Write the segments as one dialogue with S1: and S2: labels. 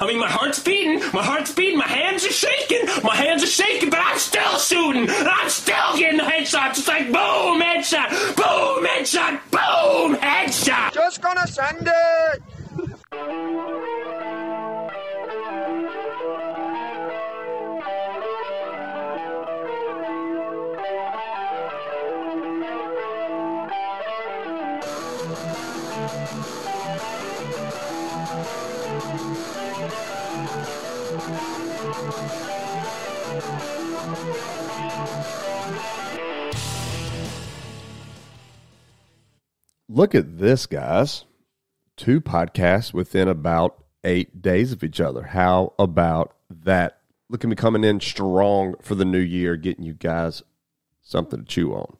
S1: I mean, my heart's beating, my heart's beating, my hands are shaking, my hands are shaking, but I'm still shooting, and I'm still getting the headshots. It's like boom, headshot, boom, headshot, boom, headshot.
S2: Just gonna send it.
S3: Look at this, guys. Two podcasts within about eight days of each other. How about that? Look at me coming in strong for the new year, getting you guys something to chew on.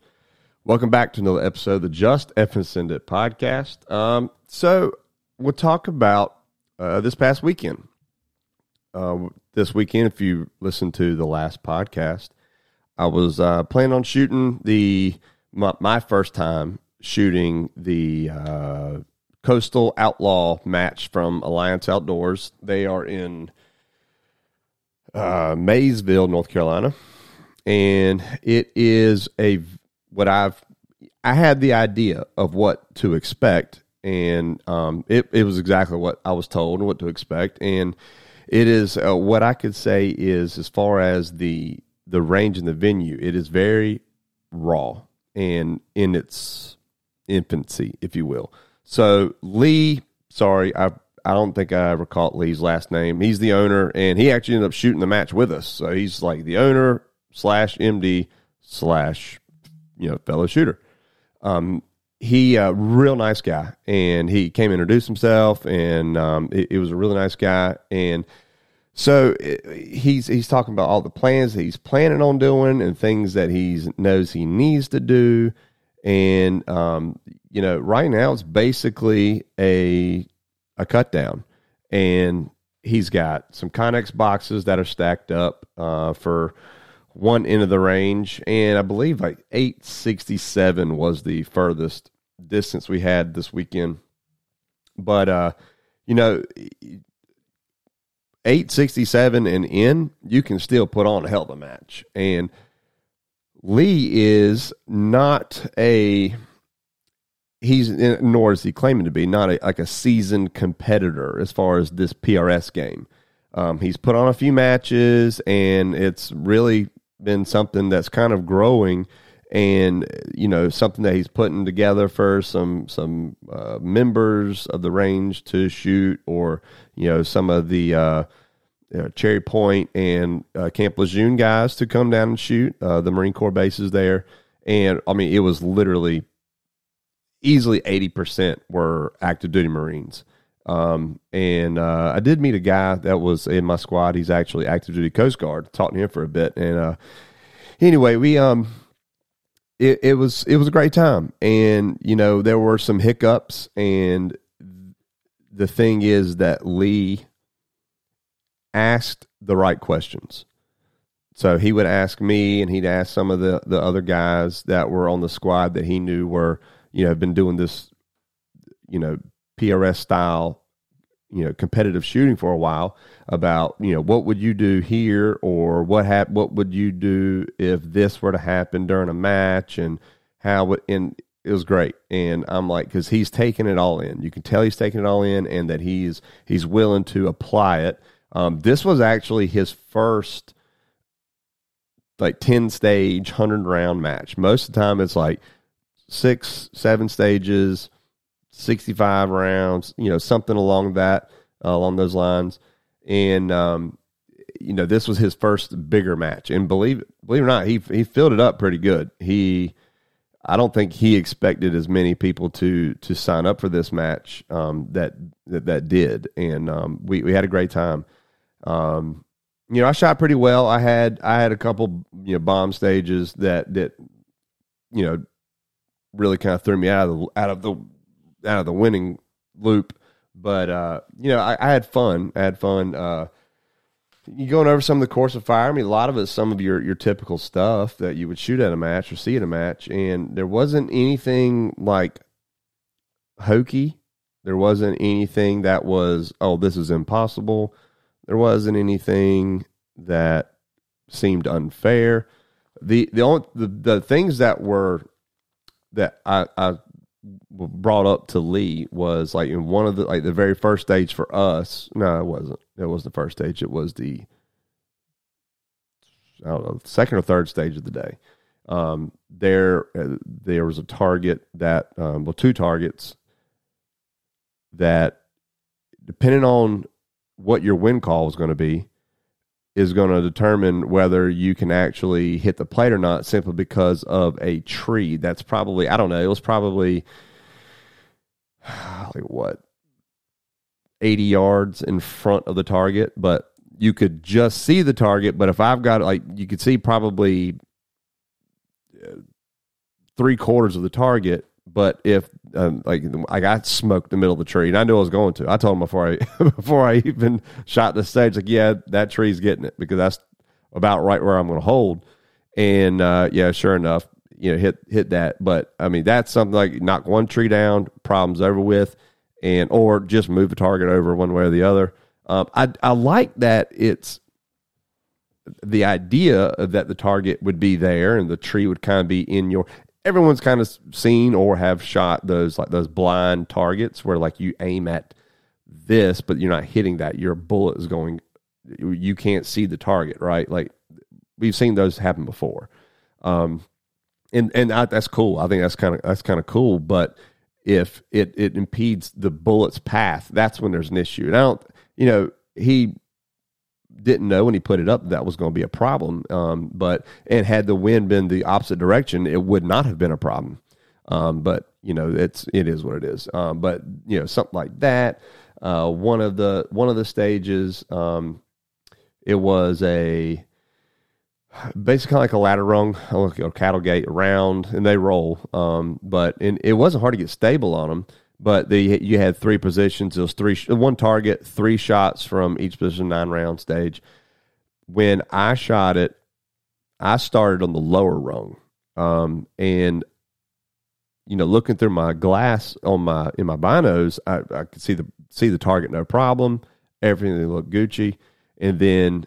S3: Welcome back to another episode of the Just Effing Send It podcast. Um, so we'll talk about uh, this past weekend. Uh, this weekend, if you listen to the last podcast, I was uh, planning on shooting the my, my first time shooting the uh, Coastal Outlaw match from Alliance Outdoors. They are in uh, Maysville, North Carolina, and it is a what I've I had the idea of what to expect, and um, it it was exactly what I was told and what to expect, and it is uh, what I could say is as far as the the range and the venue, it is very raw. And in its infancy, if you will. So Lee, sorry, I I don't think I ever caught Lee's last name. He's the owner, and he actually ended up shooting the match with us. So he's like the owner slash MD slash you know fellow shooter. Um, he a uh, real nice guy, and he came introduced himself, and um, it, it was a really nice guy, and so he's he's talking about all the plans that he's planning on doing and things that he knows he needs to do, and um, you know, right now it's basically a a cut down, and he's got some Connex boxes that are stacked up uh, for one end of the range, and I believe like eight sixty seven was the furthest distance we had this weekend. But uh, you know, eight sixty seven and in, you can still put on a hell of a match, and Lee is not a he's nor is he claiming to be not a, like a seasoned competitor as far as this PRS game. Um, he's put on a few matches, and it's really been something that's kind of growing, and you know something that he's putting together for some some uh, members of the range to shoot, or you know some of the uh, uh, Cherry Point and uh, Camp Lejeune guys to come down and shoot uh, the Marine Corps bases there. And I mean, it was literally easily 80% were active duty Marines. Um, and uh, I did meet a guy that was in my squad. He's actually active duty Coast Guard. Talked to him for a bit, and uh, anyway, we um, it, it was it was a great time. And you know, there were some hiccups, and the thing is that Lee asked the right questions. So he would ask me, and he'd ask some of the the other guys that were on the squad that he knew were you know, have been doing this, you know, PRS style, you know, competitive shooting for a while about, you know, what would you do here or what hap- what would you do if this were to happen during a match and how would and it was great and i'm like because he's taking it all in you can tell he's taking it all in and that he's he's willing to apply it um, this was actually his first like 10 stage 100 round match most of the time it's like six, seven stages, 65 rounds, you know, something along that, uh, along those lines. And, um, you know, this was his first bigger match. And believe, believe it or not, he, he filled it up pretty good. He, I don't think he expected as many people to to sign up for this match um, that, that, that did, and um, we we had a great time. Um, you know, I shot pretty well. I had I had a couple you know bomb stages that that you know really kind of threw me out of the out of the out of the winning loop. But uh, you know, I, I, had fun. I had fun. Uh, you going over some of the course of fire. I mean, a lot of it's some of your your typical stuff that you would shoot at a match or see at a match, and there wasn't anything like hokey. There wasn't anything that was oh this is impossible. There wasn't anything that seemed unfair. The the only the, the things that were that I, I brought up to Lee was like in one of the like the very first stage for us. No, it wasn't. It was the first stage. It was the I don't know second or third stage of the day. Um, there uh, there was a target that um, well two targets that depending on what your wind call was going to be is going to determine whether you can actually hit the plate or not simply because of a tree. That's probably i don't know it was probably like what 80 yards in front of the target but you could just see the target but if i've got like you could see probably uh, three quarters of the target but if um, like I got smoked in the middle of the tree, and I knew I was going to. I told him before I before I even shot the stage, like, yeah, that tree's getting it because that's about right where I'm going to hold. And uh, yeah, sure enough, you know, hit hit that. But I mean, that's something like knock one tree down, problems over with, and or just move the target over one way or the other. Um, I I like that it's the idea that the target would be there and the tree would kind of be in your everyone's kind of seen or have shot those like those blind targets where like you aim at this but you're not hitting that. Your bullet is going you can't see the target right? Like we've seen those happen before. Um and and I, that's cool. I think that's kind of that's kind of cool. But if it it impedes the bullet's path that's when there's an issue. And i don't you know he didn't know when he put it up that was going to be a problem. Um, but and had the wind been the opposite direction, it would not have been a problem. Um, but you know, it's it is what it is. Um, but you know, something like that. Uh, one of the one of the stages, um, it was a basically like a ladder rung, or cattle gate around, and they roll. Um, but and it wasn't hard to get stable on them but the you had three positions. It was three one target, three shots from each position, nine round stage. When I shot it, I started on the lower rung, um, and you know, looking through my glass on my in my binos, I, I could see the see the target no problem. Everything looked Gucci, and then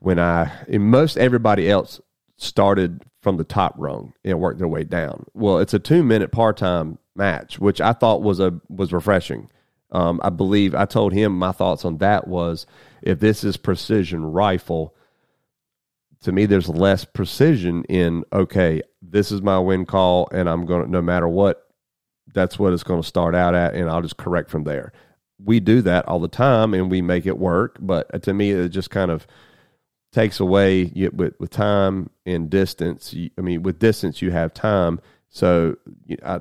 S3: when I and most everybody else started from the top rung and work their way down. Well, it's a two minute part time match, which I thought was a was refreshing. Um, I believe I told him my thoughts on that was if this is precision rifle, to me there's less precision in okay, this is my win call and I'm to no matter what, that's what it's going to start out at and I'll just correct from there. We do that all the time and we make it work, but to me it just kind of takes away you, with with time and distance. You, I mean, with distance you have time, so you I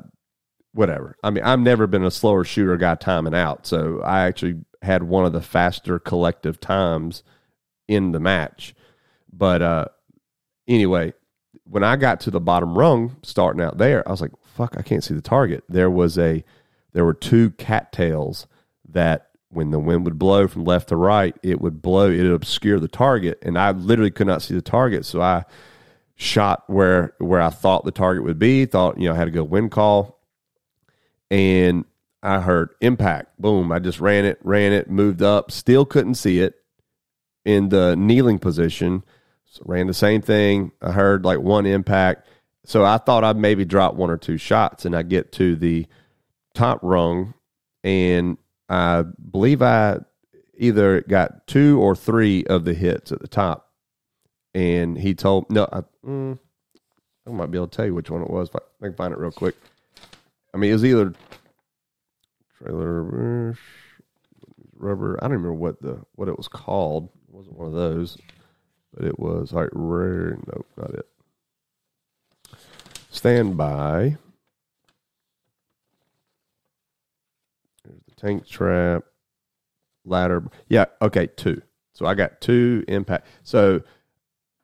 S3: whatever. I mean, I've never been a slower shooter guy timing out, so I actually had one of the faster collective times in the match. But uh, anyway, when I got to the bottom rung, starting out there, I was like, "Fuck, I can't see the target." There was a, there were two cattails that when the wind would blow from left to right, it would blow, it would obscure the target, and I literally could not see the target. So I shot where where I thought the target would be. Thought you know I had a good wind call, and I heard impact. Boom. I just ran it, ran it, moved up, still couldn't see it in the kneeling position. So ran the same thing. I heard like one impact. So I thought I'd maybe drop one or two shots and I get to the top rung and I believe I either got two or three of the hits at the top. And he told no, I, mm, I might be able to tell you which one it was. If I can find it real quick. I mean, it was either trailer rubber. I don't remember what the what it was called. It wasn't one of those, but it was like rare. Nope, not it. Stand by. There's the tank trap ladder. Yeah, okay, two. So I got two impact. So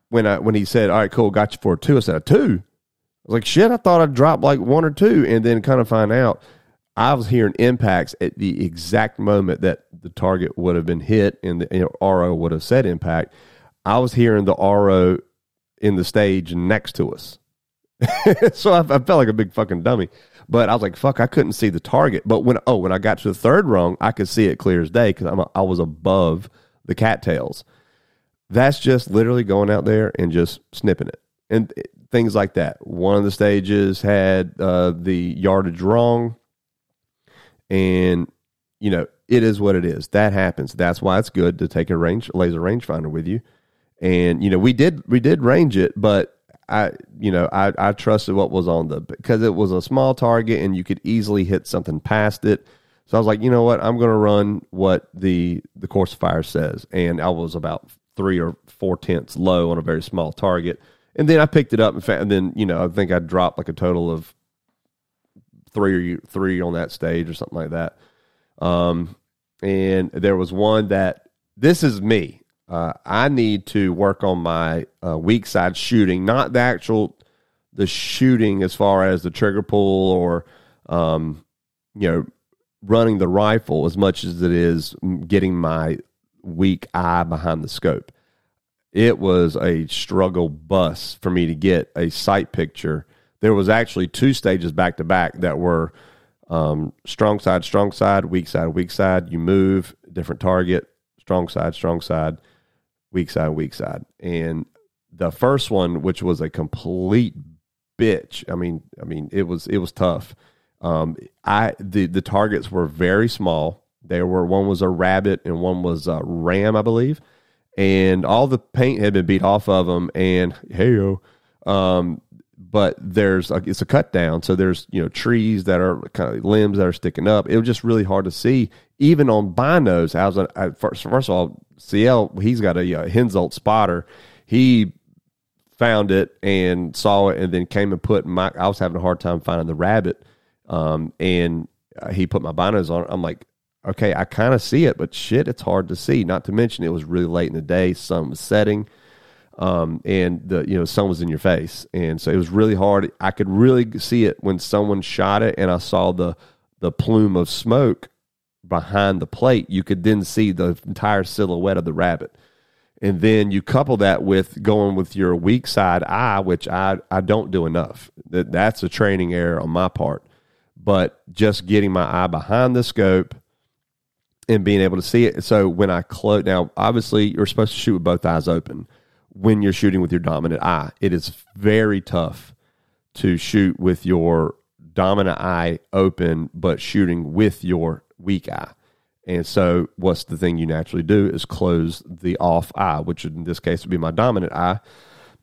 S3: when I when he said, "All right, cool, got you for two," I said, "Two." I was like, shit, I thought I'd drop like one or two, and then kind of find out I was hearing impacts at the exact moment that the target would have been hit and the you know, RO would have said impact. I was hearing the RO in the stage next to us. so I, I, felt like a big fucking dummy. But I was like, fuck, I couldn't see the target. But when oh, when I got to the third rung, I could see it clear as day because I was above the cattails. That's just literally going out there and just snipping it and things like that. One of the stages had uh, the yardage wrong, and you know it is what it is. That happens. That's why it's good to take a range laser rangefinder with you. And you know we did we did range it, but I you know I I trusted what was on the because it was a small target and you could easily hit something past it. So I was like, you know what, I'm going to run what the the course fire says, and I was about three or four tenths low on a very small target. And then I picked it up and, fa- and then you know I think I dropped like a total of three or three on that stage or something like that. Um, and there was one that this is me. Uh, I need to work on my uh, weak side shooting, not the actual the shooting as far as the trigger pull or um, you know running the rifle as much as it is getting my weak eye behind the scope. It was a struggle bus for me to get a sight picture. There was actually two stages back to back that were um, strong side, strong side, weak side, weak side. You move different target, strong side, strong side, weak side, weak side. And the first one, which was a complete bitch. I mean, I mean, it was it was tough. Um, I the the targets were very small. There were one was a rabbit and one was a ram, I believe, and all the paint had been beat off of them. And hey, um, but there's a, it's a cut down, so there's you know trees that are kind of limbs that are sticking up. It was just really hard to see, even on binos. I was I, first, first of all, CL he's got a, a Hensoldt spotter. He found it and saw it, and then came and put my. I was having a hard time finding the rabbit, um, and uh, he put my binos on. I'm like, okay, I kind of see it, but shit, it's hard to see. Not to mention it was really late in the day, sun was setting, um, and the you know sun was in your face, and so it was really hard. I could really see it when someone shot it, and I saw the the plume of smoke behind the plate. You could then see the entire silhouette of the rabbit. And then you couple that with going with your weak side eye, which I, I don't do enough. That that's a training error on my part. But just getting my eye behind the scope, and being able to see it. So when I close, now obviously you're supposed to shoot with both eyes open when you're shooting with your dominant eye. It is very tough to shoot with your dominant eye open, but shooting with your weak eye. And so, what's the thing you naturally do is close the off eye, which in this case would be my dominant eye.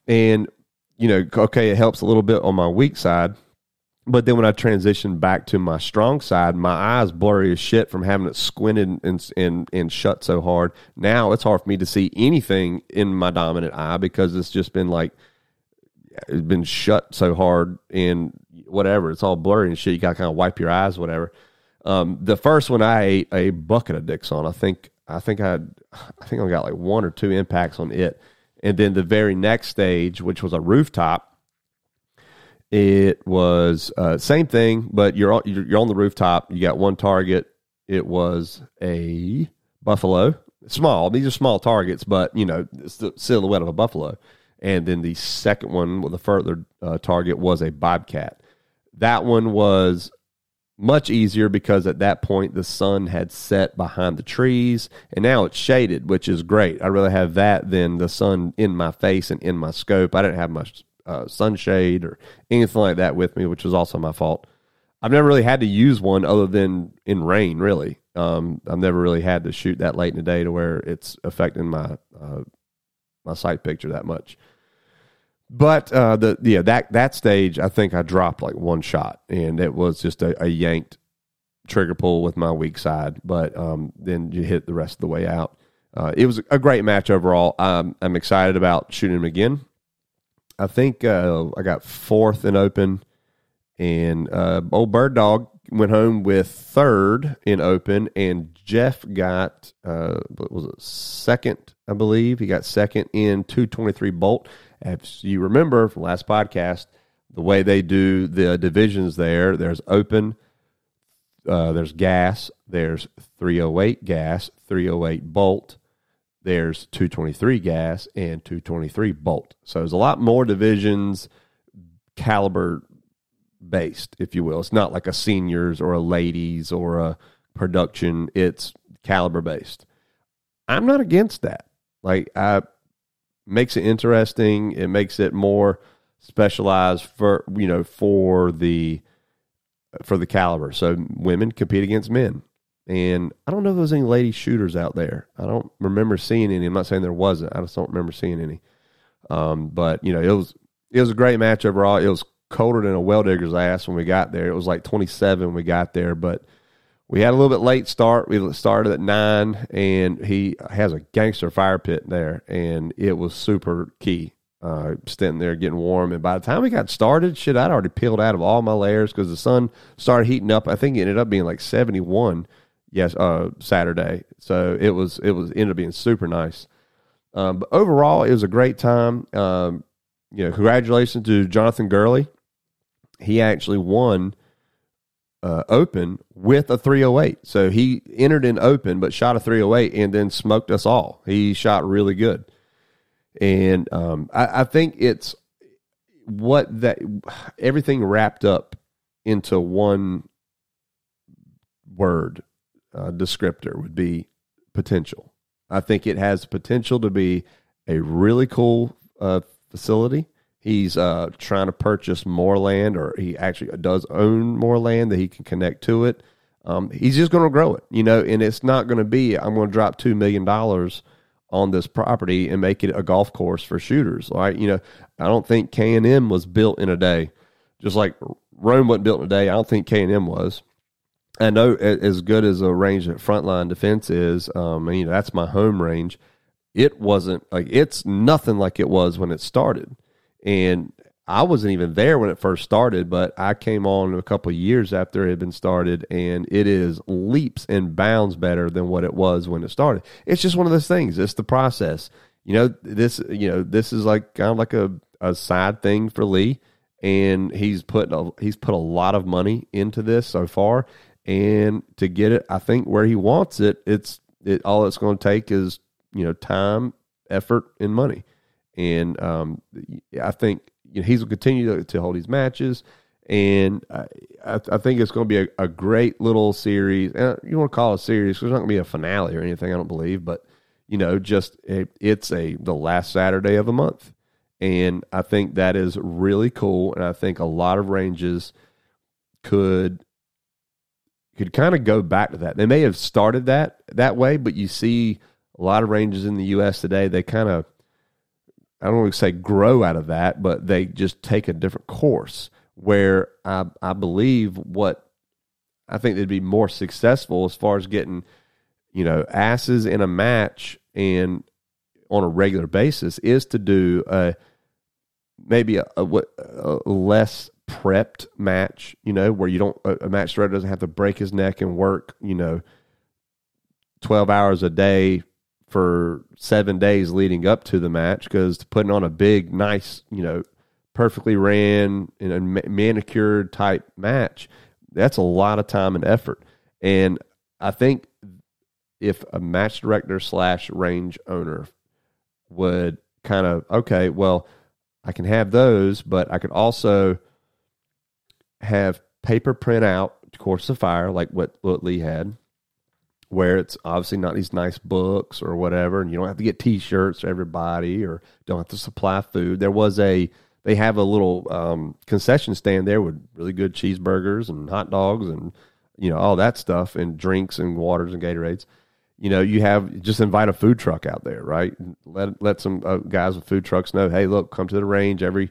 S3: And, you know, okay, it helps a little bit on my weak side, but then when I transitioned back to my strong side, my eyes blurry as shit from having it squinted and, and and shut so hard. Now it's hard for me to see anything in my dominant eye because it's just been like it's been shut so hard and whatever. It's all blurry and shit. You got to kind of wipe your eyes, whatever. Um, the first one I ate a bucket of dicks on. I think I think I I think I got like one or two impacts on it, and then the very next stage, which was a rooftop it was uh, same thing, but you're on, you're on the rooftop. You got one target. It was a buffalo, small. These are small targets, but you know it's the silhouette of a buffalo. And then the second one, with the further uh, target, was a bobcat. That one was much easier because at that point the sun had set behind the trees and now it's shaded, which is great. I rather have that than the sun in my face and in my scope. I didn't have much uh, sunshade or anything like that with me, which was also my fault. I've never really had to use one other than in rain. Really, um, I've never really had to shoot that late in the day to where it's affecting my uh, my sight picture that much. But uh, the yeah that that stage, I think I dropped like one shot, and it was just a, a yanked trigger pull with my weak side. But um, then you hit the rest of the way out. Uh, it was a great match overall. I'm excited about shooting him again. I think uh, I got fourth in open, and uh, old Bird Dog went home with third in open, and Jeff got uh, what was it second, I believe. He got second in two twenty three bolt. As you remember from last podcast, the way they do the divisions there, there's open, uh, there's gas, there's 308 gas, 308 bolt, there's 223 gas and 223 bolt. So there's a lot more divisions caliber based, if you will. It's not like a seniors or a ladies or a production, it's caliber based. I'm not against that. Like, I makes it interesting. It makes it more specialized for you know for the for the caliber. So women compete against men. And I don't know if there's any lady shooters out there. I don't remember seeing any. I'm not saying there wasn't. I just don't remember seeing any. Um, but you know, it was it was a great match overall. It was colder than a well digger's ass when we got there. It was like 27 when we got there, but we had a little bit late start. We started at nine, and he has a gangster fire pit there, and it was super key. Uh, standing there getting warm, and by the time we got started, shit, I'd already peeled out of all my layers because the sun started heating up. I think it ended up being like seventy one. Yes, uh, Saturday. So it was it was ended up being super nice. Um, but overall, it was a great time. Um, you know, congratulations to Jonathan Gurley. He actually won uh, open with a 308. So he entered in open, but shot a 308 and then smoked us all. He shot really good. And um, I, I think it's what that everything wrapped up into one word uh, descriptor would be potential. I think it has potential to be a really cool uh, facility. He's uh, trying to purchase more land, or he actually does own more land that he can connect to it. Um, he's just going to grow it, you know, and it's not going to be, I'm going to drop $2 million on this property and make it a golf course for shooters. Right? You know, I don't think K&M was built in a day. Just like Rome wasn't built in a day, I don't think K&M was. I know as good as a range that frontline defense is, um, and, you know, that's my home range. It wasn't like it's nothing like it was when it started. And I wasn't even there when it first started, but I came on a couple years after it had been started, and it is leaps and bounds better than what it was when it started. It's just one of those things. It's the process. You know, this you know, this is like kind of like a, a side thing for Lee, and he's put a, he's put a lot of money into this so far, and to get it, I think where he wants it, it's it all it's going to take is you know time, effort, and money and um, I think you know, he's going to continue to, hold these matches. And I, I think it's going to be a, a, great little series. And you want to call it a series? There's not going to be a finale or anything. I don't believe, but you know, just a, it's a the last Saturday of the month, and I think that is really cool. And I think a lot of ranges could could kind of go back to that. They may have started that that way, but you see a lot of ranges in the U.S. today. They kind of I don't want to say grow out of that, but they just take a different course where I, I believe what I think they'd be more successful as far as getting, you know, asses in a match and on a regular basis is to do a maybe a, a, a less prepped match, you know, where you don't a, match director doesn't have to break his neck and work, you know, twelve hours a day for seven days leading up to the match because putting on a big, nice, you know, perfectly ran and manicured type match, that's a lot of time and effort. And I think if a match director slash range owner would kind of, okay, well, I can have those, but I could also have paper print out course of fire like what, what Lee had where it's obviously not these nice books or whatever, and you don't have to get T-shirts for everybody or don't have to supply food. There was a they have a little um, concession stand there with really good cheeseburgers and hot dogs and you know all that stuff and drinks and waters and Gatorades. You know, you have just invite a food truck out there, right? Let let some uh, guys with food trucks know, hey, look, come to the range every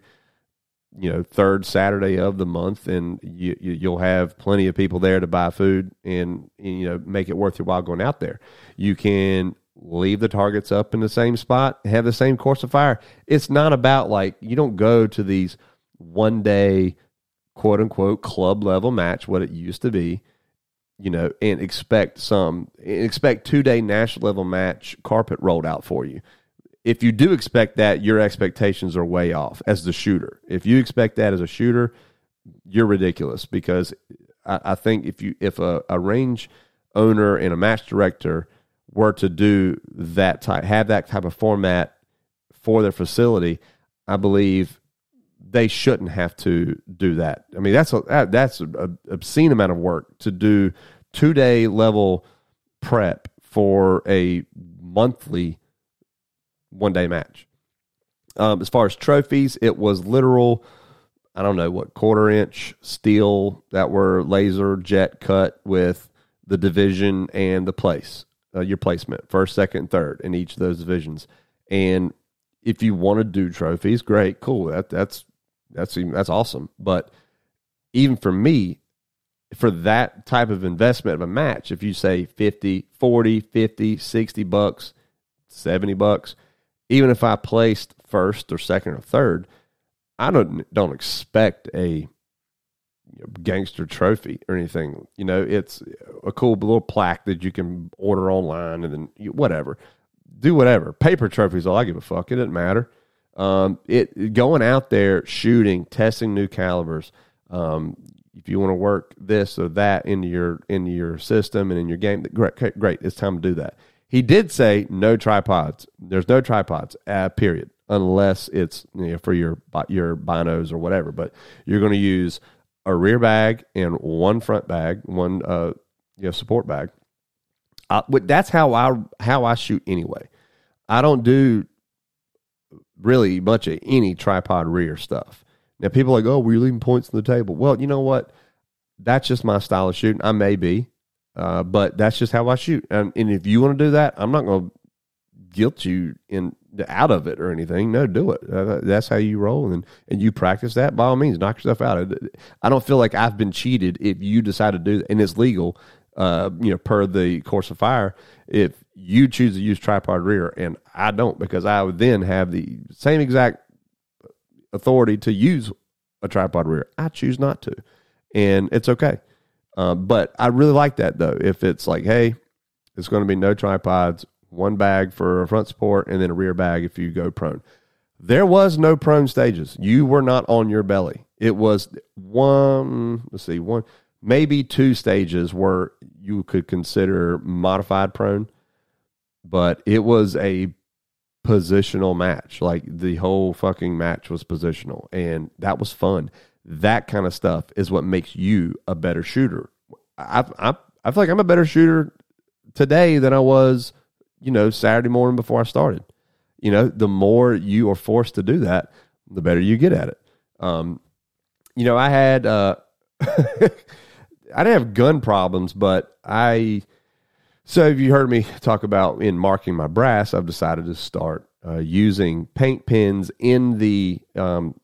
S3: you know third Saturday of the month, and you, you will have plenty of people there to buy food and, and, you know make it worth your while going out there. You can leave the targets up in the same spot, have the same course of fire. It's not about like you don't go to these one day quote unquote club level match what it used to be you know and expect some expect two day national level match carpet rolled out for you if you do expect that, your expectations are way off as the shooter. If you expect that as a shooter, you're ridiculous because I, I think if you if a, a range owner and a match director were to do that type have that type of format for their facility, I believe they shouldn't have to do that. I mean, that's a that's an obscene amount of work to do two day level prep for a monthly one day match. Um, as far as trophies, it was literal. I don't know what quarter inch steel that were laser jet cut with the division and the place, uh, your placement, first, second, third in each of those divisions. And if you want to do trophies, great, cool. That that's that's that's awesome. But even for me, for that type of investment of a match, if you say 50, 40, 50, 60 bucks, 70 bucks, even if I placed first or second or third, I don't don't expect a gangster trophy or anything. You know, it's a cool little plaque that you can order online and then you, whatever. Do whatever. Paper trophies, all I give a fuck. It doesn't matter. Um, it going out there shooting, testing new calibers. Um, if you want to work this or that into your into your system and in your game, great, great. It's time to do that. He did say no tripods. There's no tripods. Uh, period. Unless it's you know, for your your binos or whatever. But you're going to use a rear bag and one front bag, one uh, you know, support bag. I, that's how I how I shoot anyway. I don't do really much of any tripod rear stuff. Now people are like, oh, we're leaving points on the table. Well, you know what? That's just my style of shooting. I may be, uh, but that's just how I shoot. And, and if you want to do that, I'm not going to guilt you in out of it or anything. No, do it. Uh, that's how you roll, and and you practice that. By all means, knock yourself out. I don't feel like I've been cheated if you decide to do that, and it's legal. Uh, you know, per the course of fire, if you choose to use tripod rear and I don't, because I would then have the same exact authority to use a tripod rear. I choose not to, and it's okay. Uh, but I really like that though. If it's like, hey, it's going to be no tripods, one bag for a front support, and then a rear bag if you go prone. There was no prone stages. You were not on your belly. It was one, let's see, one, maybe two stages where you could consider modified prone, but it was a positional match. Like the whole fucking match was positional, and that was fun. That kind of stuff is what makes you a better shooter. I, I, I feel like I'm a better shooter today than I was you know, Saturday morning before I started. You know, the more you are forced to do that, the better you get at it. Um, you know, I had uh, I didn't have gun problems, but I so if you heard me talk about in marking my brass, I've decided to start uh, using paint pens in the um,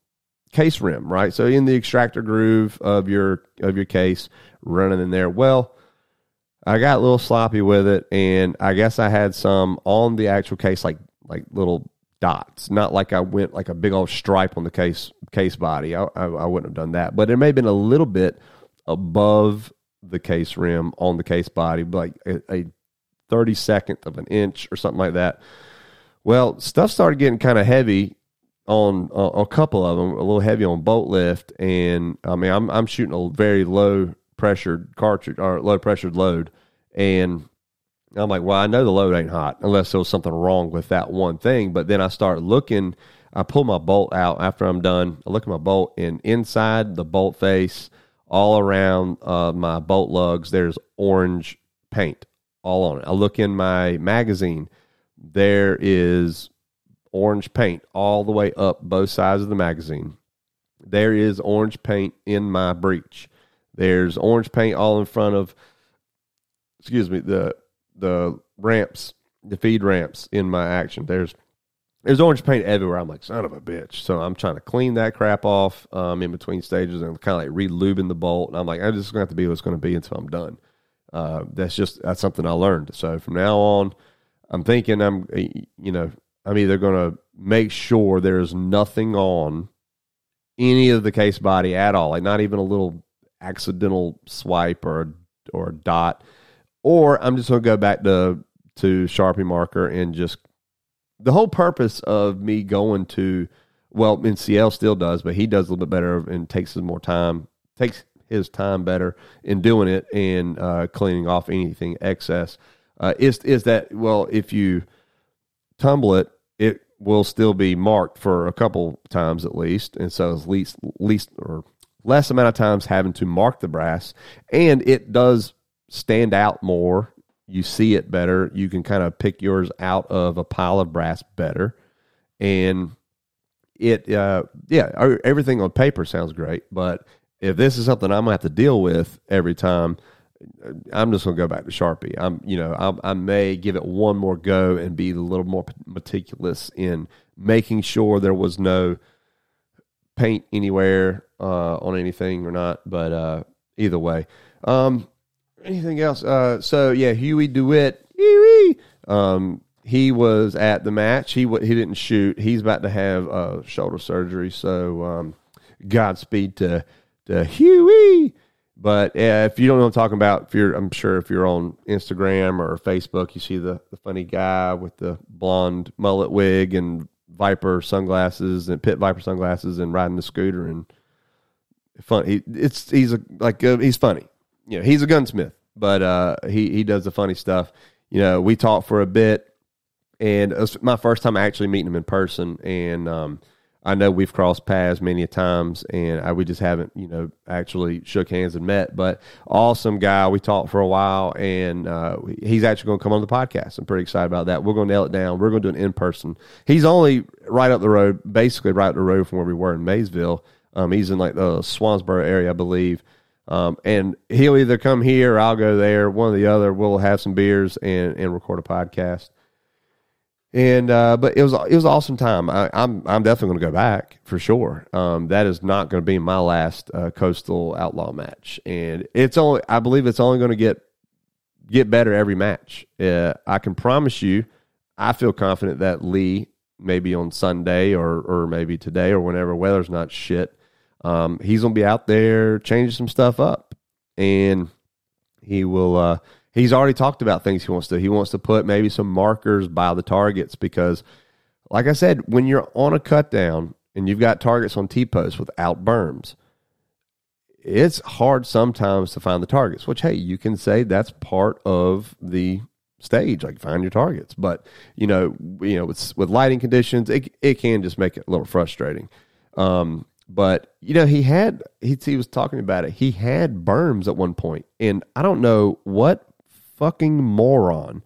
S3: case rim, right? So in the extractor groove of your of your case, running in there. Well, I got a little sloppy with it, and I guess I had some on the actual case, like like little dots. Not like I went like a big old stripe on the case case body. I, I, I wouldn't have done that, but it may have been a little bit above the case rim on the case body, like a, a thirty second of an inch or something like that. Well, stuff started getting kind of heavy on uh, a couple of them, a little heavy on bolt lift, and I mean, I'm I'm shooting a very low pressured cartridge or low pressured load. And I'm like, well, I know the load ain't hot unless there was something wrong with that one thing. But then I start looking, I pull my bolt out after I'm done. I look at my bolt, and inside the bolt face, all around uh, my bolt lugs, there's orange paint all on it. I look in my magazine, there is orange paint all the way up both sides of the magazine. There is orange paint in my breech. There's orange paint all in front of, excuse me, the the ramps, the feed ramps in my action. There's there's orange paint everywhere. I'm like, son of a bitch. So I'm trying to clean that crap off um, in between stages and kind of like re-lubing the bolt. And I'm like, I'm just going to have to be what's going to be until I'm done. Uh, that's just that's something I learned. So from now on, I'm thinking I'm you know I'm either going to make sure there's nothing on any of the case body at all, like not even a little accidental swipe or or dot, or I'm just going to go back to to Sharpie marker and just the whole purpose of me going to well, NCL still does, but he does a little bit better and takes his more time, takes his time better in doing it and uh, cleaning off anything excess. Uh, is is that well? If you tumble it, it will still be marked for a couple times at least, and so at least least or less amount of times having to mark the brass, and it does stand out more. You see it better. You can kind of pick yours out of a pile of brass better, and it uh, yeah er, everything on paper sounds great, but if this is something I'm gonna have to deal with every time, I'm just gonna go back to Sharpie. I'm you know I, I may give it one more go and be a little more meticulous in making sure there was no paint anywhere uh, on anything or not. But uh, either way, um, anything else? Uh, so yeah, Huey Dewitt. Huey. Um, he was at the match. He he didn't shoot. He's about to have uh, shoulder surgery. So um, Godspeed to to Huey. But uh, if you don't know what I'm talking about, if you're, I'm sure if you're on Instagram or Facebook, you see the, the funny guy with the blonde mullet wig and Viper sunglasses and pit Viper sunglasses and riding the scooter and fun. He, it's he's a, like uh, he's funny. You know, he's a gunsmith, but uh, he he does the funny stuff. You know, we talked for a bit, and it was my first time actually meeting him in person, and um, I know we've crossed paths many a times, and I, we just haven't, you know, actually shook hands and met. But awesome guy. We talked for a while, and uh, he's actually going to come on the podcast. I'm pretty excited about that. We're going to nail it down. We're going to do an in person. He's only right up the road, basically right up the road from where we were in Maysville. Um, he's in like the Swansboro area, I believe. Um, and he'll either come here or I'll go there, one or the other. We'll have some beers and, and record a podcast. And uh, but it was it was an awesome time. I, am I'm, I'm definitely going to go back for sure. Um, that is not going to be my last uh, coastal outlaw match, and it's only I believe it's only going to get get better every match. Uh, I can promise you, I feel confident that Lee maybe on Sunday or or maybe today or whenever weather's not shit, um, he's going to be out there changing some stuff up, and he will uh, he's already talked about things he wants to. He wants to put maybe some markers by the targets because, like I said, when you're on a cut down and you've got targets on T posts without berms, it's hard sometimes to find the targets. Which hey, you can say that's part of the stage, like find your targets. But you know, you know, with with lighting conditions, it it can just make it a little frustrating. Um, but you know, he had he he was talking about it. He had berms at one point, and I don't know what fucking moron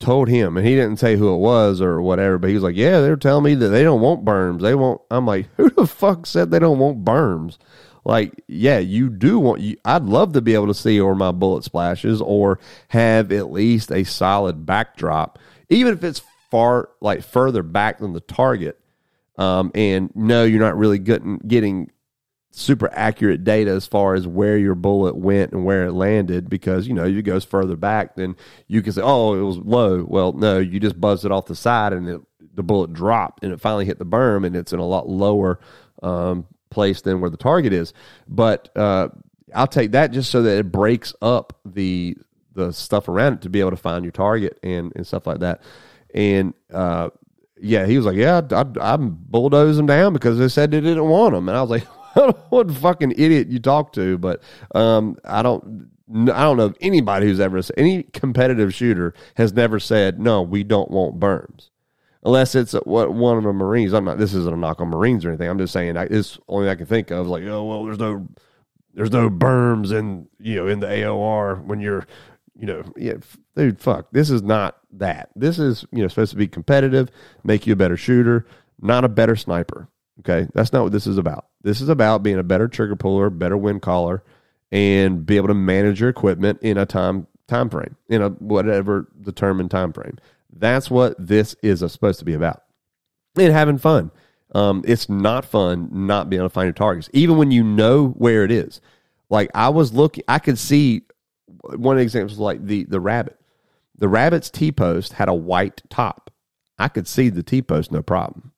S3: told him, and he didn't say who it was or whatever, but he was like, "Yeah, they're telling me that they don't want berms. They want." I'm like, "Who the fuck said they don't want berms?" Like, yeah, you do want. You, I'd love to be able to see where my bullet splashes, or have at least a solid backdrop, even if it's far like further back than the target. Um, and no, you're not really getting getting super accurate data as far as where your bullet went and where it landed because you know it goes further back then you can say oh it was low. Well no you just buzzed it off the side and it, the bullet dropped and it finally hit the berm and it's in a lot lower um, place than where the target is. But uh, i'll take that just so that it breaks up the the stuff around it to be able to find your target and and stuff like that. And uh, yeah he was like yeah I, I, i'm bulldozing them down because they said they didn't want them and i was like I what fucking idiot you talk to, but um, I don't. I don't know anybody who's ever any competitive shooter has never said no. We don't want berms, unless it's what one of the Marines. I'm not. This isn't a knock on Marines or anything. I'm just saying I, this only I can think of. Like oh well, there's no there's no berms in you know in the AOR when you're you know yeah dude fuck this is not that. This is you know supposed to be competitive, make you a better shooter, not a better sniper. Okay, that's not what this is about. This is about being a better trigger puller, better wind caller, and be able to manage your equipment in a time time frame, in a whatever determined time frame. That's what this is supposed to be about. And having fun. Um, it's not fun not being able to find your targets, even when you know where it is. Like I was looking, I could see one example is like the the rabbit. The rabbit's T post had a white top. I could see the T post no problem.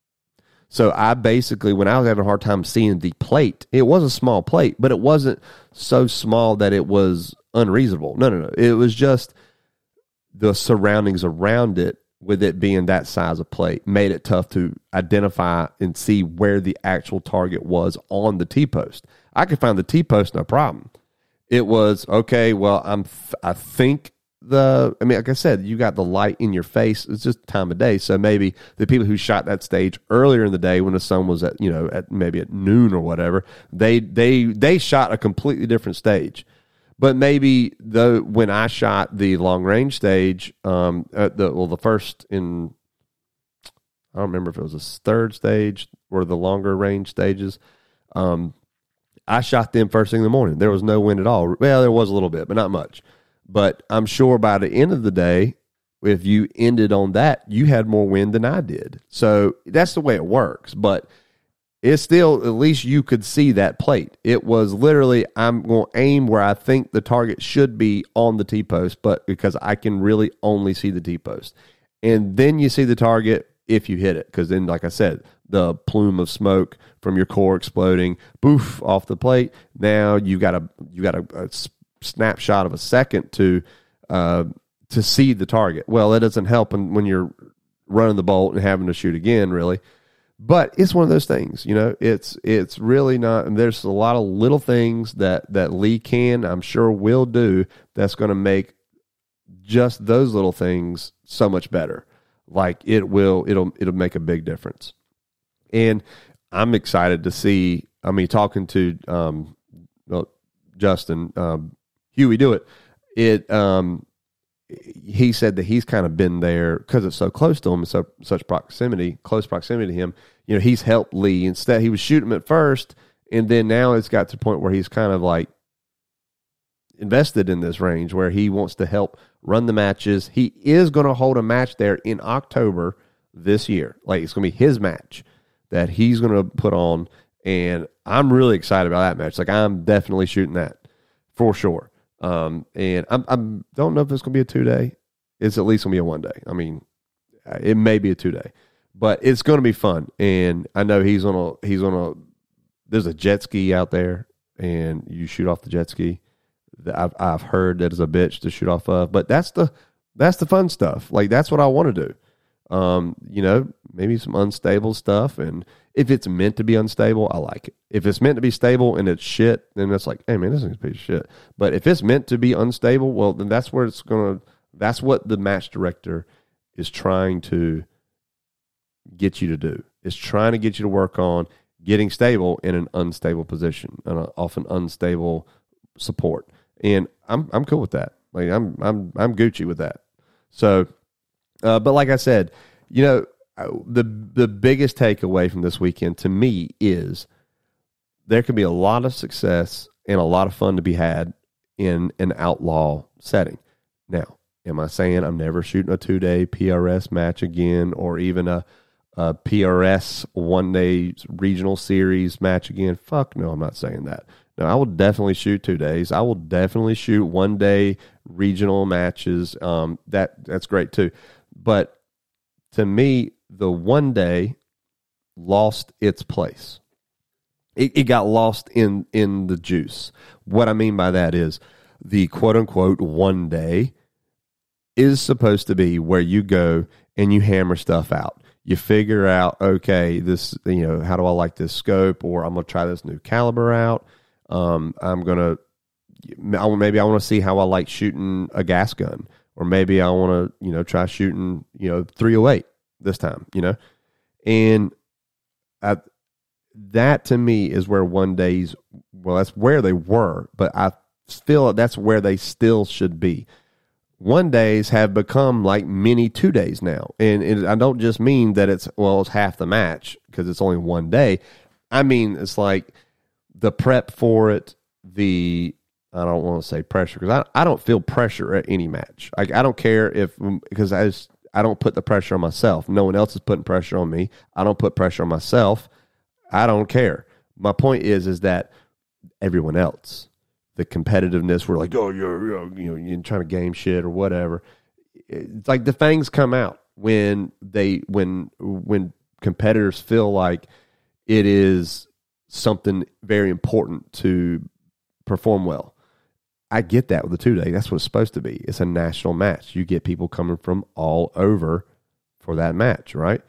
S3: So I basically, when I was having a hard time seeing the plate, it was a small plate, but it wasn't so small that it was unreasonable. No, no, no. It was just the surroundings around it, with it being that size of plate, made it tough to identify and see where the actual target was on the T post. I could find the T post, no problem. It was okay. Well, I'm. I think the I mean, like I said, you got the light in your face. It's just time of day. So maybe the people who shot that stage earlier in the day when the sun was at you know at maybe at noon or whatever, they they they shot a completely different stage. But maybe the when I shot the long range stage, um, at the well, the first in I don't remember if it was a third stage or the longer range stages. Um, I shot them first thing in the morning. There was no wind at all. Well, there was a little bit, but not much. But I'm sure by the end of the day, if you ended on that, you had more wind than I did. So that's the way it works. But it's still, at least you could see that plate. It was literally, I'm going to aim where I think the target should be on the T post, but because I can really only see the T post. And then you see the target if you hit it. Because then, like I said, the plume of smoke from your core exploding, boof, off the plate. Now you got a you got a, a uh, snapshot of a second to uh, to see the target. Well, it doesn't help when, when you're running the bolt and having to shoot again, really. But it's one of those things, you know. It's it's really not. there's a lot of little things that that Lee can, I'm sure, will do that's going to make just those little things so much better. Like it will, it'll it'll make a big difference. And I'm excited to see. I mean, talking to um, well, Justin um, Huey do it. It um, he said that he's kind of been there because it's so close to him, so such proximity, close proximity to him. You know, he's helped Lee. Instead, he was shooting him at first, and then now it's got to the point where he's kind of like invested in this range, where he wants to help run the matches. He is going to hold a match there in October this year. Like it's going to be his match that he's going to put on, and I'm really excited about that match. Like I'm definitely shooting that for sure. Um, and I'm, I don't know if it's going to be a two day. It's at least going to be a one day. I mean, it may be a two day, but it's going to be fun. And I know he's on a he's on a there's a jet ski out there, and you shoot off the jet ski. I've I've heard that is a bitch to shoot off of, but that's the that's the fun stuff. Like that's what I want to do. Um, you know, maybe some unstable stuff, and if it's meant to be unstable, I like it. If it's meant to be stable and it's shit, then that's like, hey man, this is a piece of shit. But if it's meant to be unstable, well, then that's where it's gonna. That's what the match director is trying to get you to do. Is trying to get you to work on getting stable in an unstable position, an often unstable support, and I'm I'm cool with that. Like I'm I'm I'm Gucci with that. So, uh, but like I said, you know, the the biggest takeaway from this weekend to me is there can be a lot of success and a lot of fun to be had in an outlaw setting. Now, am I saying I'm never shooting a two day PRS match again, or even a, a PRS one day regional series match again? Fuck no, I'm not saying that. No, I will definitely shoot two days. I will definitely shoot one day regional matches. Um, that that's great too. But to me, the one day lost its place. It, it got lost in in the juice. What I mean by that is the quote unquote one day is supposed to be where you go and you hammer stuff out. You figure out, okay, this, you know, how do I like this scope, or I'm going to try this new caliber out. Um, I'm going to, maybe I want to see how I like shooting a gas gun, or maybe I want to, you know, try shooting, you know, 308 this time, you know? And I, that to me is where one days, well, that's where they were, but I feel that's where they still should be. One days have become like many two days now. And it, I don't just mean that it's, well, it's half the match because it's only one day. I mean, it's like the prep for it, the, I don't want to say pressure because I, I don't feel pressure at any match. Like I don't care if because I just I don't put the pressure on myself. No one else is putting pressure on me. I don't put pressure on myself. I don't care. My point is, is that everyone else, the competitiveness, we're like, oh, you're, you're you know, you're trying to game shit or whatever. It's like the fangs come out when they when when competitors feel like it is something very important to perform well. I get that with the two day. That's what it's supposed to be. It's a national match. You get people coming from all over for that match, right?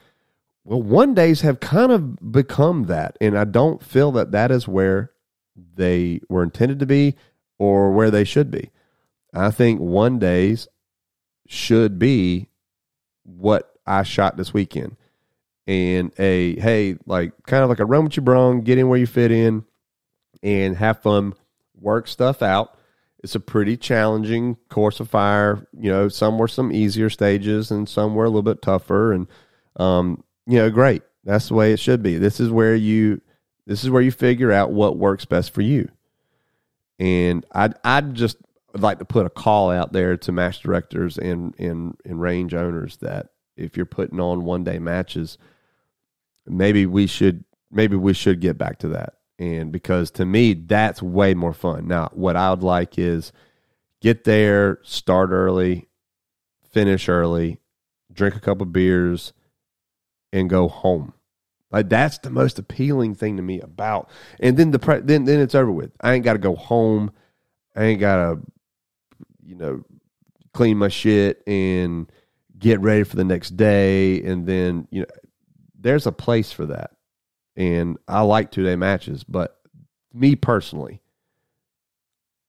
S3: Well, one days have kind of become that, and I don't feel that that is where they were intended to be or where they should be. I think one days should be what I shot this weekend, and a hey, like kind of like a run with your brong, get in where you fit in, and have fun, work stuff out it's a pretty challenging course of fire. You know, some were some easier stages and some were a little bit tougher. And, um, you know, great. That's the way it should be. This is where you, this is where you figure out what works best for you. And I'd, I'd just like to put a call out there to match directors and, and, and range owners that if you're putting on one day matches, maybe we should, maybe we should get back to that and because to me that's way more fun. Now, what I would like is get there, start early, finish early, drink a couple beers, and go home. Like that's the most appealing thing to me about. And then the pre- then then it's over with. I ain't got to go home. I ain't got to you know clean my shit and get ready for the next day and then you know there's a place for that and I like two day matches, but me personally,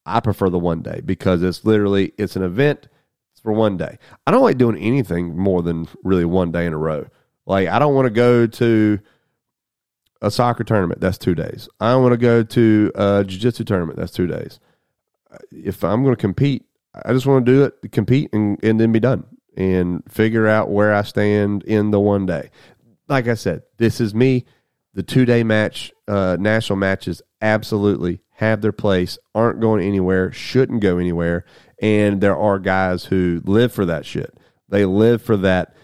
S3: I prefer the one day because it's literally it's an event it's for one day. I don't like doing anything more than really one day in a row. Like I don't want to go to a soccer tournament. That's two days. I don't want to go to a jiu-jitsu tournament. That's two days. If I'm going to compete, I just want to do it, compete, and, and then be done and figure out where I stand in the one day. Like I said, this is me the two day match, uh, national matches absolutely have their place, aren't going anywhere, shouldn't go anywhere. And there are guys who live for that shit. They live for that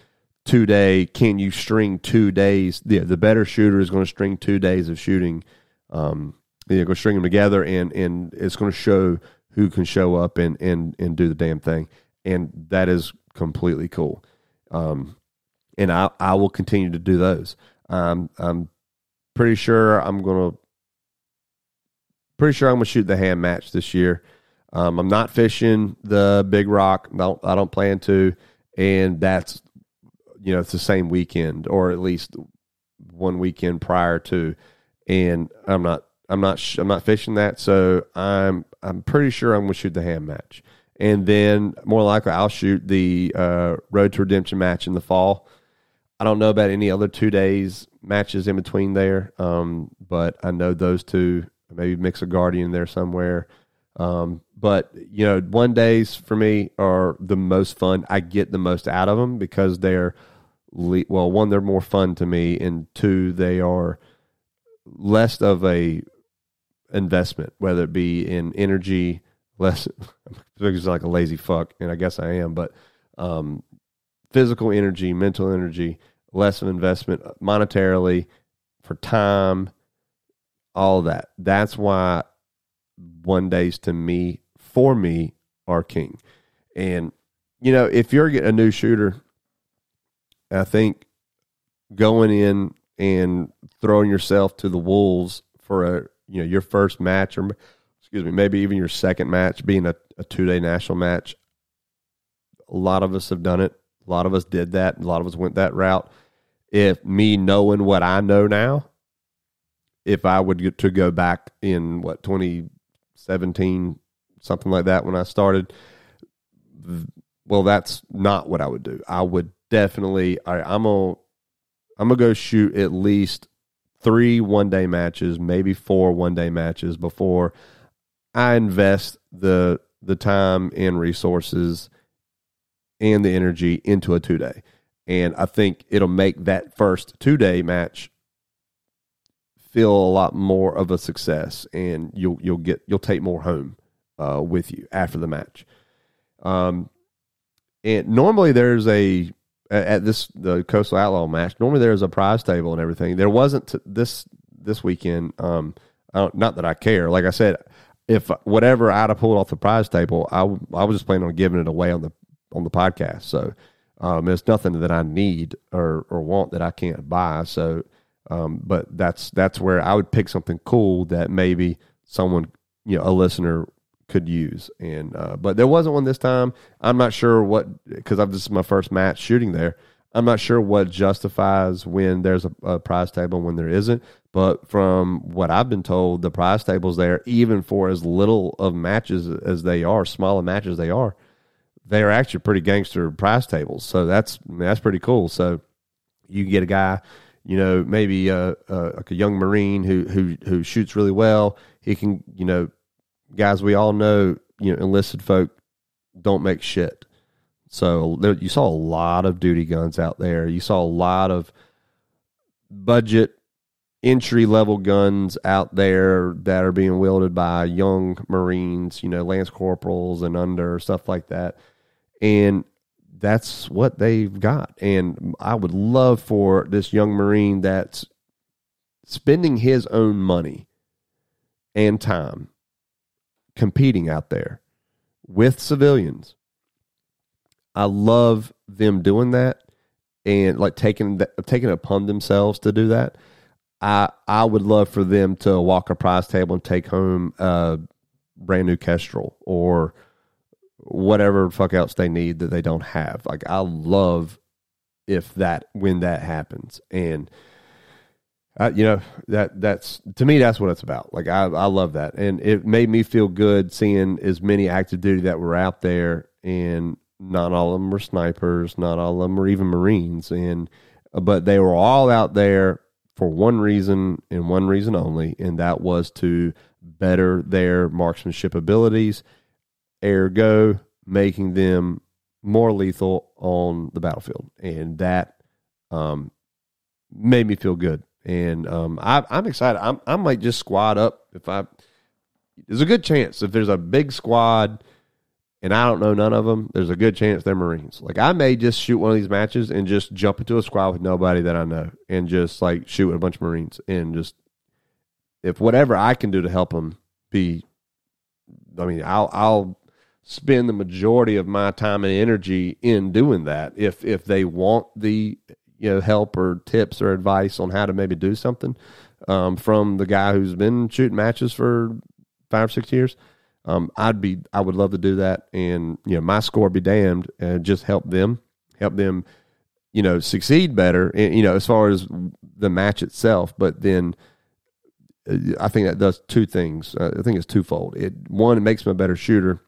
S3: two day. Can you string two days? The, the better shooter is going to string two days of shooting. Um, you're going to string them together, and, and it's going to show who can show up and, and, and do the damn thing. And that is completely cool. Um, and I, I will continue to do those. Um, I'm pretty sure I'm gonna pretty sure I'm gonna shoot the hand match this year. Um, I'm not fishing the big rock. I don't, I don't plan to, and that's you know it's the same weekend or at least one weekend prior to, and I'm not I'm not I'm not fishing that, so I'm I'm pretty sure I'm gonna shoot the hand match, and then more likely I'll shoot the uh, Road to Redemption match in the fall. I don't know about any other two days matches in between there, um, but I know those two. Maybe mix a guardian there somewhere. Um, but you know, one days for me are the most fun. I get the most out of them because they're well, one they're more fun to me, and two they are less of a investment, whether it be in energy, less. it's like a lazy fuck, and I guess I am, but um, physical energy, mental energy less of investment monetarily for time, all that. That's why one days to me, for me, are king. And, you know, if you're getting a new shooter, I think going in and throwing yourself to the wolves for a, you know, your first match or, excuse me, maybe even your second match being a, a two day national match. A lot of us have done it. A lot of us did that. A lot of us went that route if me knowing what I know now, if I would get to go back in what 2017, something like that when I started, well, that's not what I would do. I would definitely, I'm gonna, I'm gonna go shoot at least three one day matches, maybe four one day matches before I invest the the time and resources and the energy into a two day and I think it'll make that first two day match feel a lot more of a success, and you'll you'll get you'll take more home uh, with you after the match. Um, and normally there's a at this the Coastal Outlaw match. Normally there's a prize table and everything. There wasn't this this weekend. Um, not that I care. Like I said, if whatever I'd have pulled off the prize table, I I was just planning on giving it away on the on the podcast. So um, it's nothing that I need or, or want that I can't buy. So, um, but that's that's where I would pick something cool that maybe someone you know a listener could use. And uh, but there wasn't one this time. I'm not sure what because this is my first match shooting there. I'm not sure what justifies when there's a, a prize table and when there isn't. But from what I've been told, the prize table's there even for as little of matches as they are, smaller matches they are they are actually pretty gangster price tables. So that's that's pretty cool. So you can get a guy, you know, maybe a, a, like a young Marine who who who shoots really well. He can, you know, guys we all know you know enlisted folk don't make shit. So there, you saw a lot of duty guns out there. You saw a lot of budget entry level guns out there that are being wielded by young Marines, you know, lance corporals and under stuff like that. And that's what they've got. And I would love for this young Marine that's spending his own money and time competing out there with civilians. I love them doing that and like taking taking upon themselves to do that. I I would love for them to walk a prize table and take home a brand new Kestrel or whatever fuck else they need that they don't have. Like I love if that when that happens and uh, you know that that's to me that's what it's about. Like I I love that and it made me feel good seeing as many active duty that were out there and not all of them were snipers, not all of them were even Marines and but they were all out there for one reason and one reason only, and that was to better their marksmanship abilities, ergo making them more lethal on the battlefield, and that um, made me feel good. And um, I, I'm excited. I'm, I might just squad up if I. There's a good chance if there's a big squad and I don't know none of them, there's a good chance they're Marines. Like I may just shoot one of these matches and just jump into a squad with nobody that I know and just like shoot a bunch of Marines and just if whatever I can do to help them be, I mean, I'll I'll spend the majority of my time and energy in doing that. If if they want the you know help or tips or advice on how to maybe do something um, from the guy who's been shooting matches for five or six years um, I'd be I would love to do that, and you know my score be damned, and just help them, help them, you know, succeed better. And, you know, as far as the match itself, but then uh, I think that does two things. Uh, I think it's twofold. It one, it makes them a better shooter,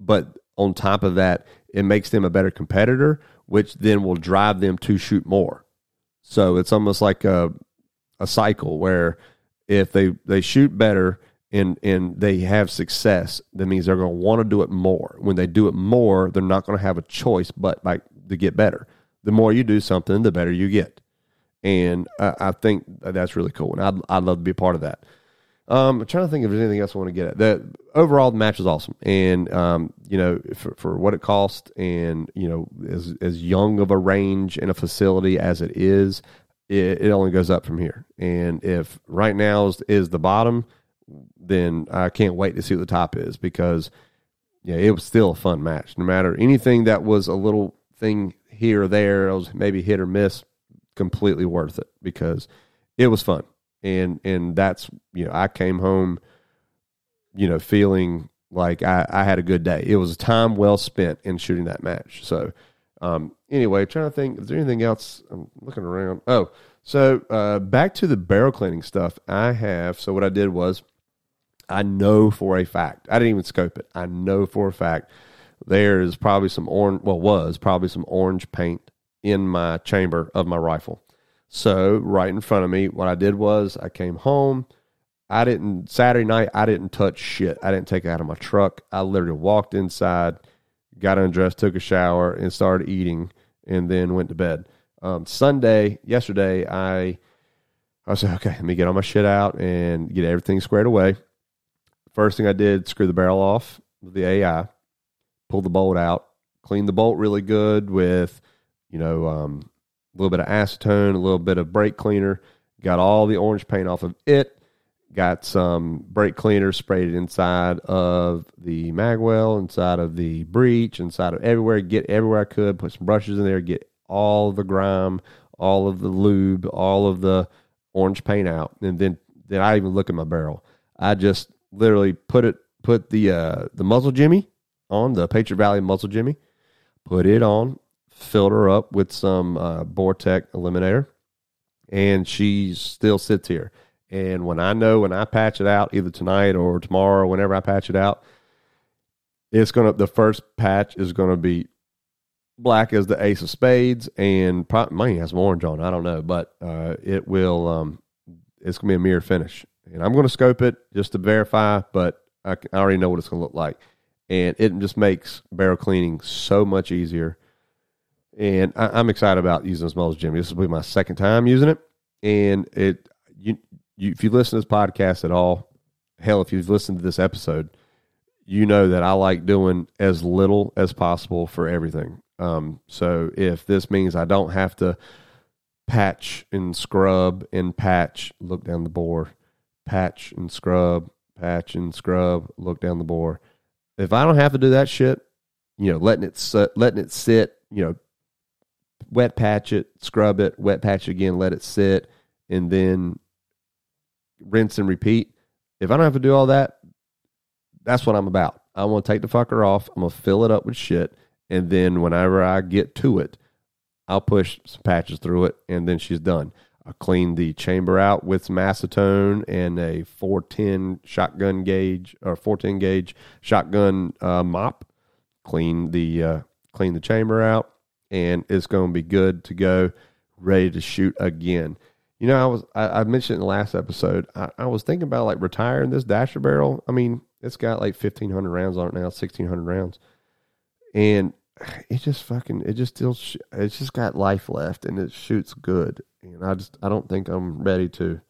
S3: but on top of that, it makes them a better competitor, which then will drive them to shoot more. So it's almost like a a cycle where if they they shoot better and and they have success, that means they're going to want to do it more. When they do it more, they're not going to have a choice but like to get better. The more you do something, the better you get, and I, I think that's really cool. And I'd I'd love to be a part of that. Um, I'm trying to think if there's anything else I want to get at. The overall the match was awesome, and um, you know for, for what it cost, and you know as as young of a range and a facility as it is, it, it only goes up from here. And if right now is, is the bottom, then I can't wait to see what the top is because yeah, it was still a fun match. No matter anything that was a little thing here or there, it was maybe hit or miss, completely worth it because it was fun. And and that's you know, I came home, you know, feeling like I, I had a good day. It was a time well spent in shooting that match. So um anyway, trying to think, is there anything else? I'm looking around. Oh, so uh, back to the barrel cleaning stuff. I have so what I did was I know for a fact. I didn't even scope it. I know for a fact there is probably some orange. Well, was probably some orange paint in my chamber of my rifle. So right in front of me, what I did was I came home. I didn't Saturday night. I didn't touch shit. I didn't take it out of my truck. I literally walked inside, got undressed, took a shower, and started eating, and then went to bed. Um, Sunday, yesterday, I I like, okay, let me get all my shit out and get everything squared away. First thing I did, screw the barrel off the AI, pull the bolt out, clean the bolt really good with, you know, um, a little bit of acetone, a little bit of brake cleaner. Got all the orange paint off of it. Got some brake cleaner sprayed inside of the magwell, inside of the breech, inside of everywhere. Get everywhere I could. Put some brushes in there. Get all the grime, all of the lube, all of the orange paint out, and then then I even look at my barrel. I just literally put it put the uh, the muzzle jimmy on the Patriot Valley muzzle jimmy, put it on, filled her up with some uh, Bore Tech eliminator, and she still sits here. And when I know when I patch it out, either tonight or tomorrow, whenever I patch it out, it's gonna the first patch is gonna be black as the ace of spades, and probably might have some orange on. I don't know, but uh, it will. Um, it's gonna be a mirror finish, and I'm to scope it just to verify. But I, I already know what it's to look like, and it just makes barrel cleaning so much easier. And I, I'm excited about using this muzzle, Jimmy. This will be my second time using it, and it you, you if you listen to this podcast at all, hell, if you've listened to this episode, you know that I like doing as little as possible for everything. Um, so if this means I don't have to patch and scrub and patch, look down the bore, patch and scrub, patch and scrub, look down the bore. If I don't have to do that shit, you know, letting it letting it sit, you know, wet patch it, scrub it, wet patch it again, let it sit, and then rinse and repeat. If I don't have to do all that, that's what I'm about. I want to take the fucker off. I'm gonna fill it up with shit, and then whenever I get to it, I'll push some patches through it, and then she's done. I clean the chamber out with some acetone and a 410 shotgun gauge or 410 gauge shotgun uh, mop. Clean the uh, clean the chamber out, and it's going to be good to go, ready to shoot again. You know, I was I, I mentioned in the last episode. I, I, was thinking about like retiring this dasher barrel. I mean, it's got like fifteen hundred rounds on it now, sixteen hundred rounds, and it just fucking it just still sh- it's just got life left and it shoots good. And I just I don't think I'm ready to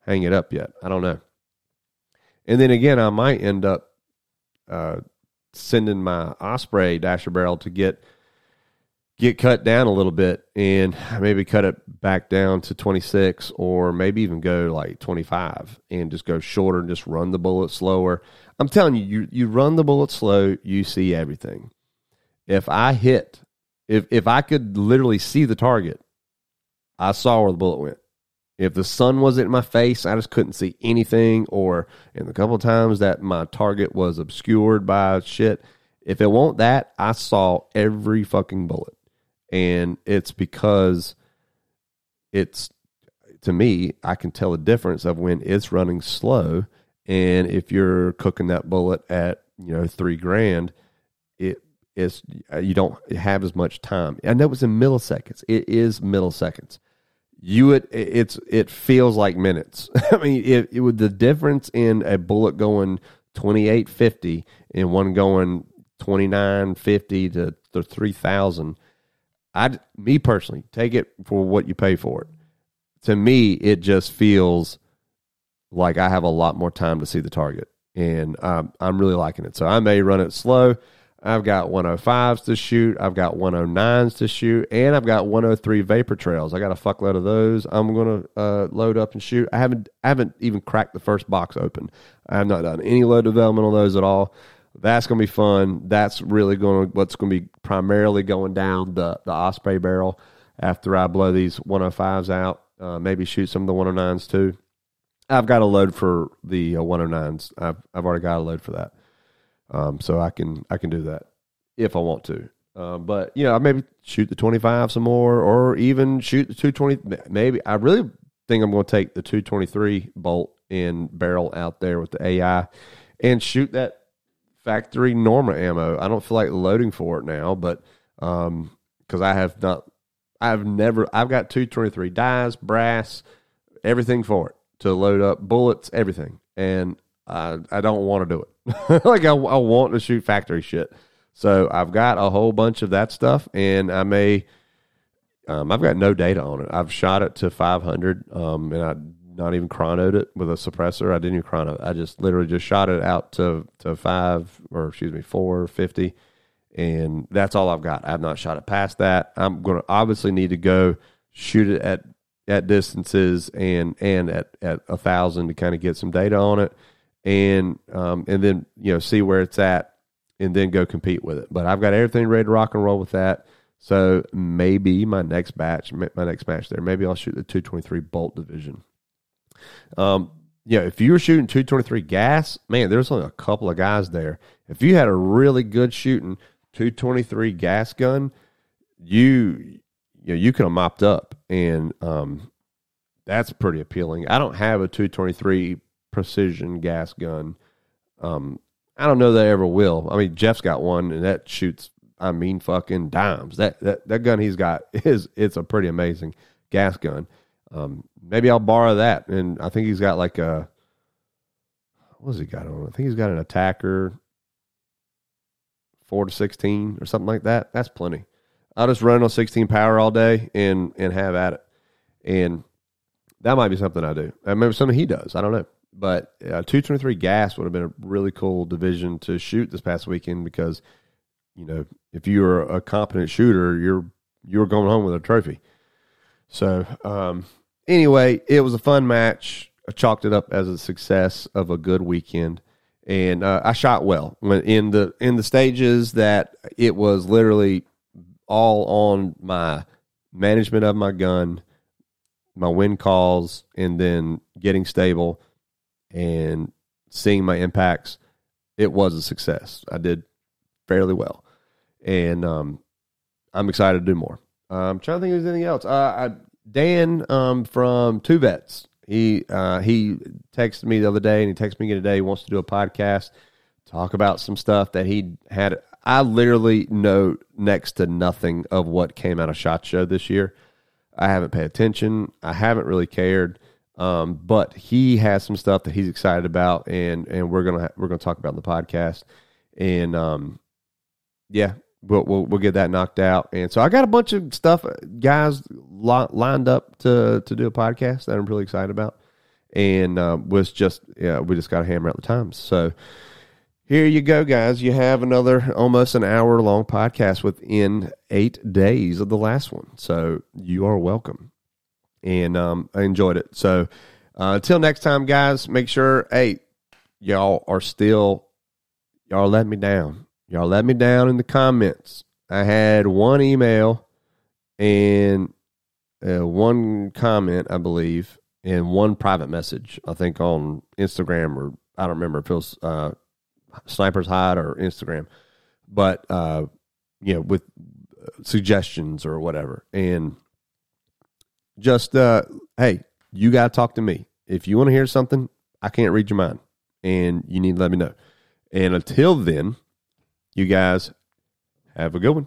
S3: hang it up yet. I don't know. And then again, I might end up uh, sending my Osprey dasher barrel to get get cut down a little bit and maybe cut it back down to 26 or maybe even go like 25 and just go shorter and just run the bullet slower. I'm telling you, you, you run the bullet slow, you see everything. If I hit, if, if I could literally see the target, I saw where the bullet went. If the sun wasn't in my face, I just couldn't see anything. Or in the couple times that my target was obscured by shit, if it won't that, I saw every fucking bullet and it's because it's to me i can tell a difference of when it's running slow. And if you're cooking that bullet at you know three grand it is you don't have as much time. I know it's in milliseconds. It is milliseconds. You would it's it feels like minutes. I mean it, it would the difference in a bullet going 2850 and one going 2950 to, to 3000 I, me personally, take it for what you pay for it. To me, it just feels like I have a lot more time to see the target, and um, I'm really liking it. So I may run it slow. I've got 105s to shoot. I've got 109s to shoot, and I've got 103 vapor trails. I got a fuckload of those. I'm gonna uh, load up and shoot. I haven't I haven't even cracked the first box open. I have not done any load development on those at all. That's going to be fun. That's really going to what's going to be primarily going down the the Osprey barrel after I blow these 105s out. Uh, maybe shoot some of the 109s too. I've got a load for the uh, 109s. I've I've already got a load for that. Um, so I can I can do that if I want to. Uh, but you know, I maybe shoot the 25 some more, or even shoot the 220. Maybe I really think I'm going to take the 223 bolt and barrel out there with the AI and shoot that factory Norma ammo. I don't feel like loading for it now, but um, because I have not, I've never, I've got two twenty three dies, brass, everything for it to load up bullets, everything, and I I don't want to do it. like I, I want to shoot factory shit. So I've got a whole bunch of that stuff, and I may. Um, I've got no data on it. I've shot it to 500, um, and I not even chronoed it with a suppressor. I didn't even chrono. It. I just literally just shot it out to to five or excuse me four fifty, and that's all I've got. I have not shot it past that. I'm going to obviously need to go shoot it at at distances and and at at a thousand to kind of get some data on it, and um and then you know see where it's at, and then go compete with it. But I've got everything ready to rock and roll with that. So maybe my next batch, my next match there, maybe I'll shoot the 223 bolt division. Um, yeah, if you were shooting 223 gas, man, there's only a couple of guys there. If you had a really good shooting 223 gas gun, you you know, you could have mopped up, and um, that's pretty appealing. I don't have a 223 precision gas gun. Um, I don't know that I ever will. I mean, Jeff's got one, and that shoots. I mean, fucking dimes. That that that gun he's got is it's a pretty amazing gas gun. Um, maybe I'll borrow that. And I think he's got like a What's he got on? I think he's got an ATACR four to sixteen or something like that. That's plenty. I'll just run on sixteen power all day and and have at it. And that might be something I do. Uh, maybe something he does. I don't know. But uh, 223 gas would have been a really cool division to shoot this past weekend because, you know, if you're a competent shooter, you're you're going home with a trophy. So um, anyway, it was a fun match. I chalked it up as a success of a good weekend, and uh, I shot well in the in the stages that it was literally all on my management of my gun, my wind calls, and then getting stable and seeing my impacts. It was a success. I did fairly well, and um, I'm excited to do more. I'm trying to think there's anything else. Uh, I, Dan um, from Two Vets. He uh, he texted me the other day, and he texted me again today. He wants to do a podcast, talk about some stuff that he had. I literally know next to nothing of what came out of Shot Show this year. I haven't paid attention. I haven't really cared. Um, but he has some stuff that he's excited about, and and we're gonna ha- we're gonna talk about in the podcast. And um, yeah, we'll, we'll we'll get that knocked out. And so I got a bunch of stuff, guys, li- lined up to to do a podcast that I'm really excited about. And uh, was just yeah, we just got to hammer out the times. So here you go, guys. You have another almost an hour long podcast within eight days of the last one. So you are welcome. And um, I enjoyed it. So uh, until next time, guys, make sure, hey, y'all are still, y'all let me down. Y'all let me down in the comments. I had one email and uh, one comment, I believe, and one private message, I think on Instagram or I don't remember if it was uh, Sniper's Hide or Instagram, but uh, you know, with suggestions or whatever. And just uh, hey, you got to talk to me if you want to hear something. I can't read your mind, and you need to let me know. And until then, you guys have a good one.